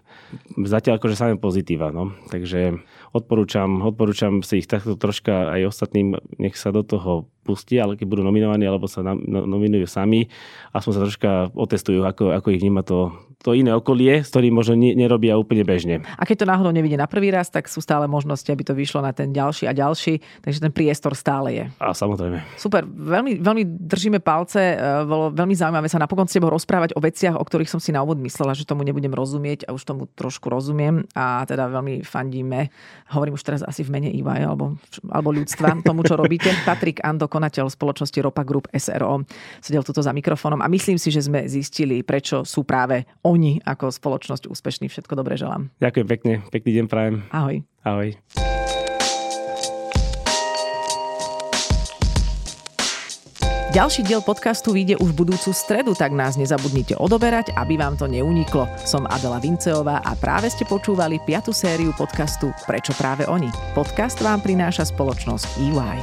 zatiaľ akože samé pozitíva. No. Takže odporúčam, odporúčam si ich takto troška aj ostatným, nech sa do toho pustí, ale keď budú nominovaní alebo sa no, nominujú sami, aspoň sa troška otestujú, ako, ako ich vníma to, to iné okolie, s ktorým možno nerobia úplne bežne. A keď to náhodou nevidie na prvý raz, tak sú stále možnosti, aby to vyšlo na ten ďalší a ďalší, takže ten priestor stále je. A samozrejme. Super, veľmi, veľmi držíme palce, e, bolo veľmi zaujímavé sa napokon s tebou rozprávať o veciach, o ktorých som si na úvod myslela, že tomu nebudem rozumieť a už tomu trošku rozumiem a teda veľmi fandíme. Hovorím už teraz asi v mene EY alebo, alebo ľudstva *laughs* tomu, čo robíte. Patrik Ando, konateľ spoločnosti Ropa Group SRO, sedel tuto za mikrofónom a myslím si, že sme zistili, prečo sú práve oni ako spoločnosť úspešní. Všetko dobré želám. Ďakujem pekne, pekný deň prajem. Ahoj. Ahoj. Ďalší diel podcastu vyjde už v budúcu stredu, tak nás nezabudnite odoberať, aby vám to neuniklo. Som Adela Vinceová a práve ste počúvali piatu sériu podcastu Prečo práve oni. Podcast vám prináša spoločnosť EY.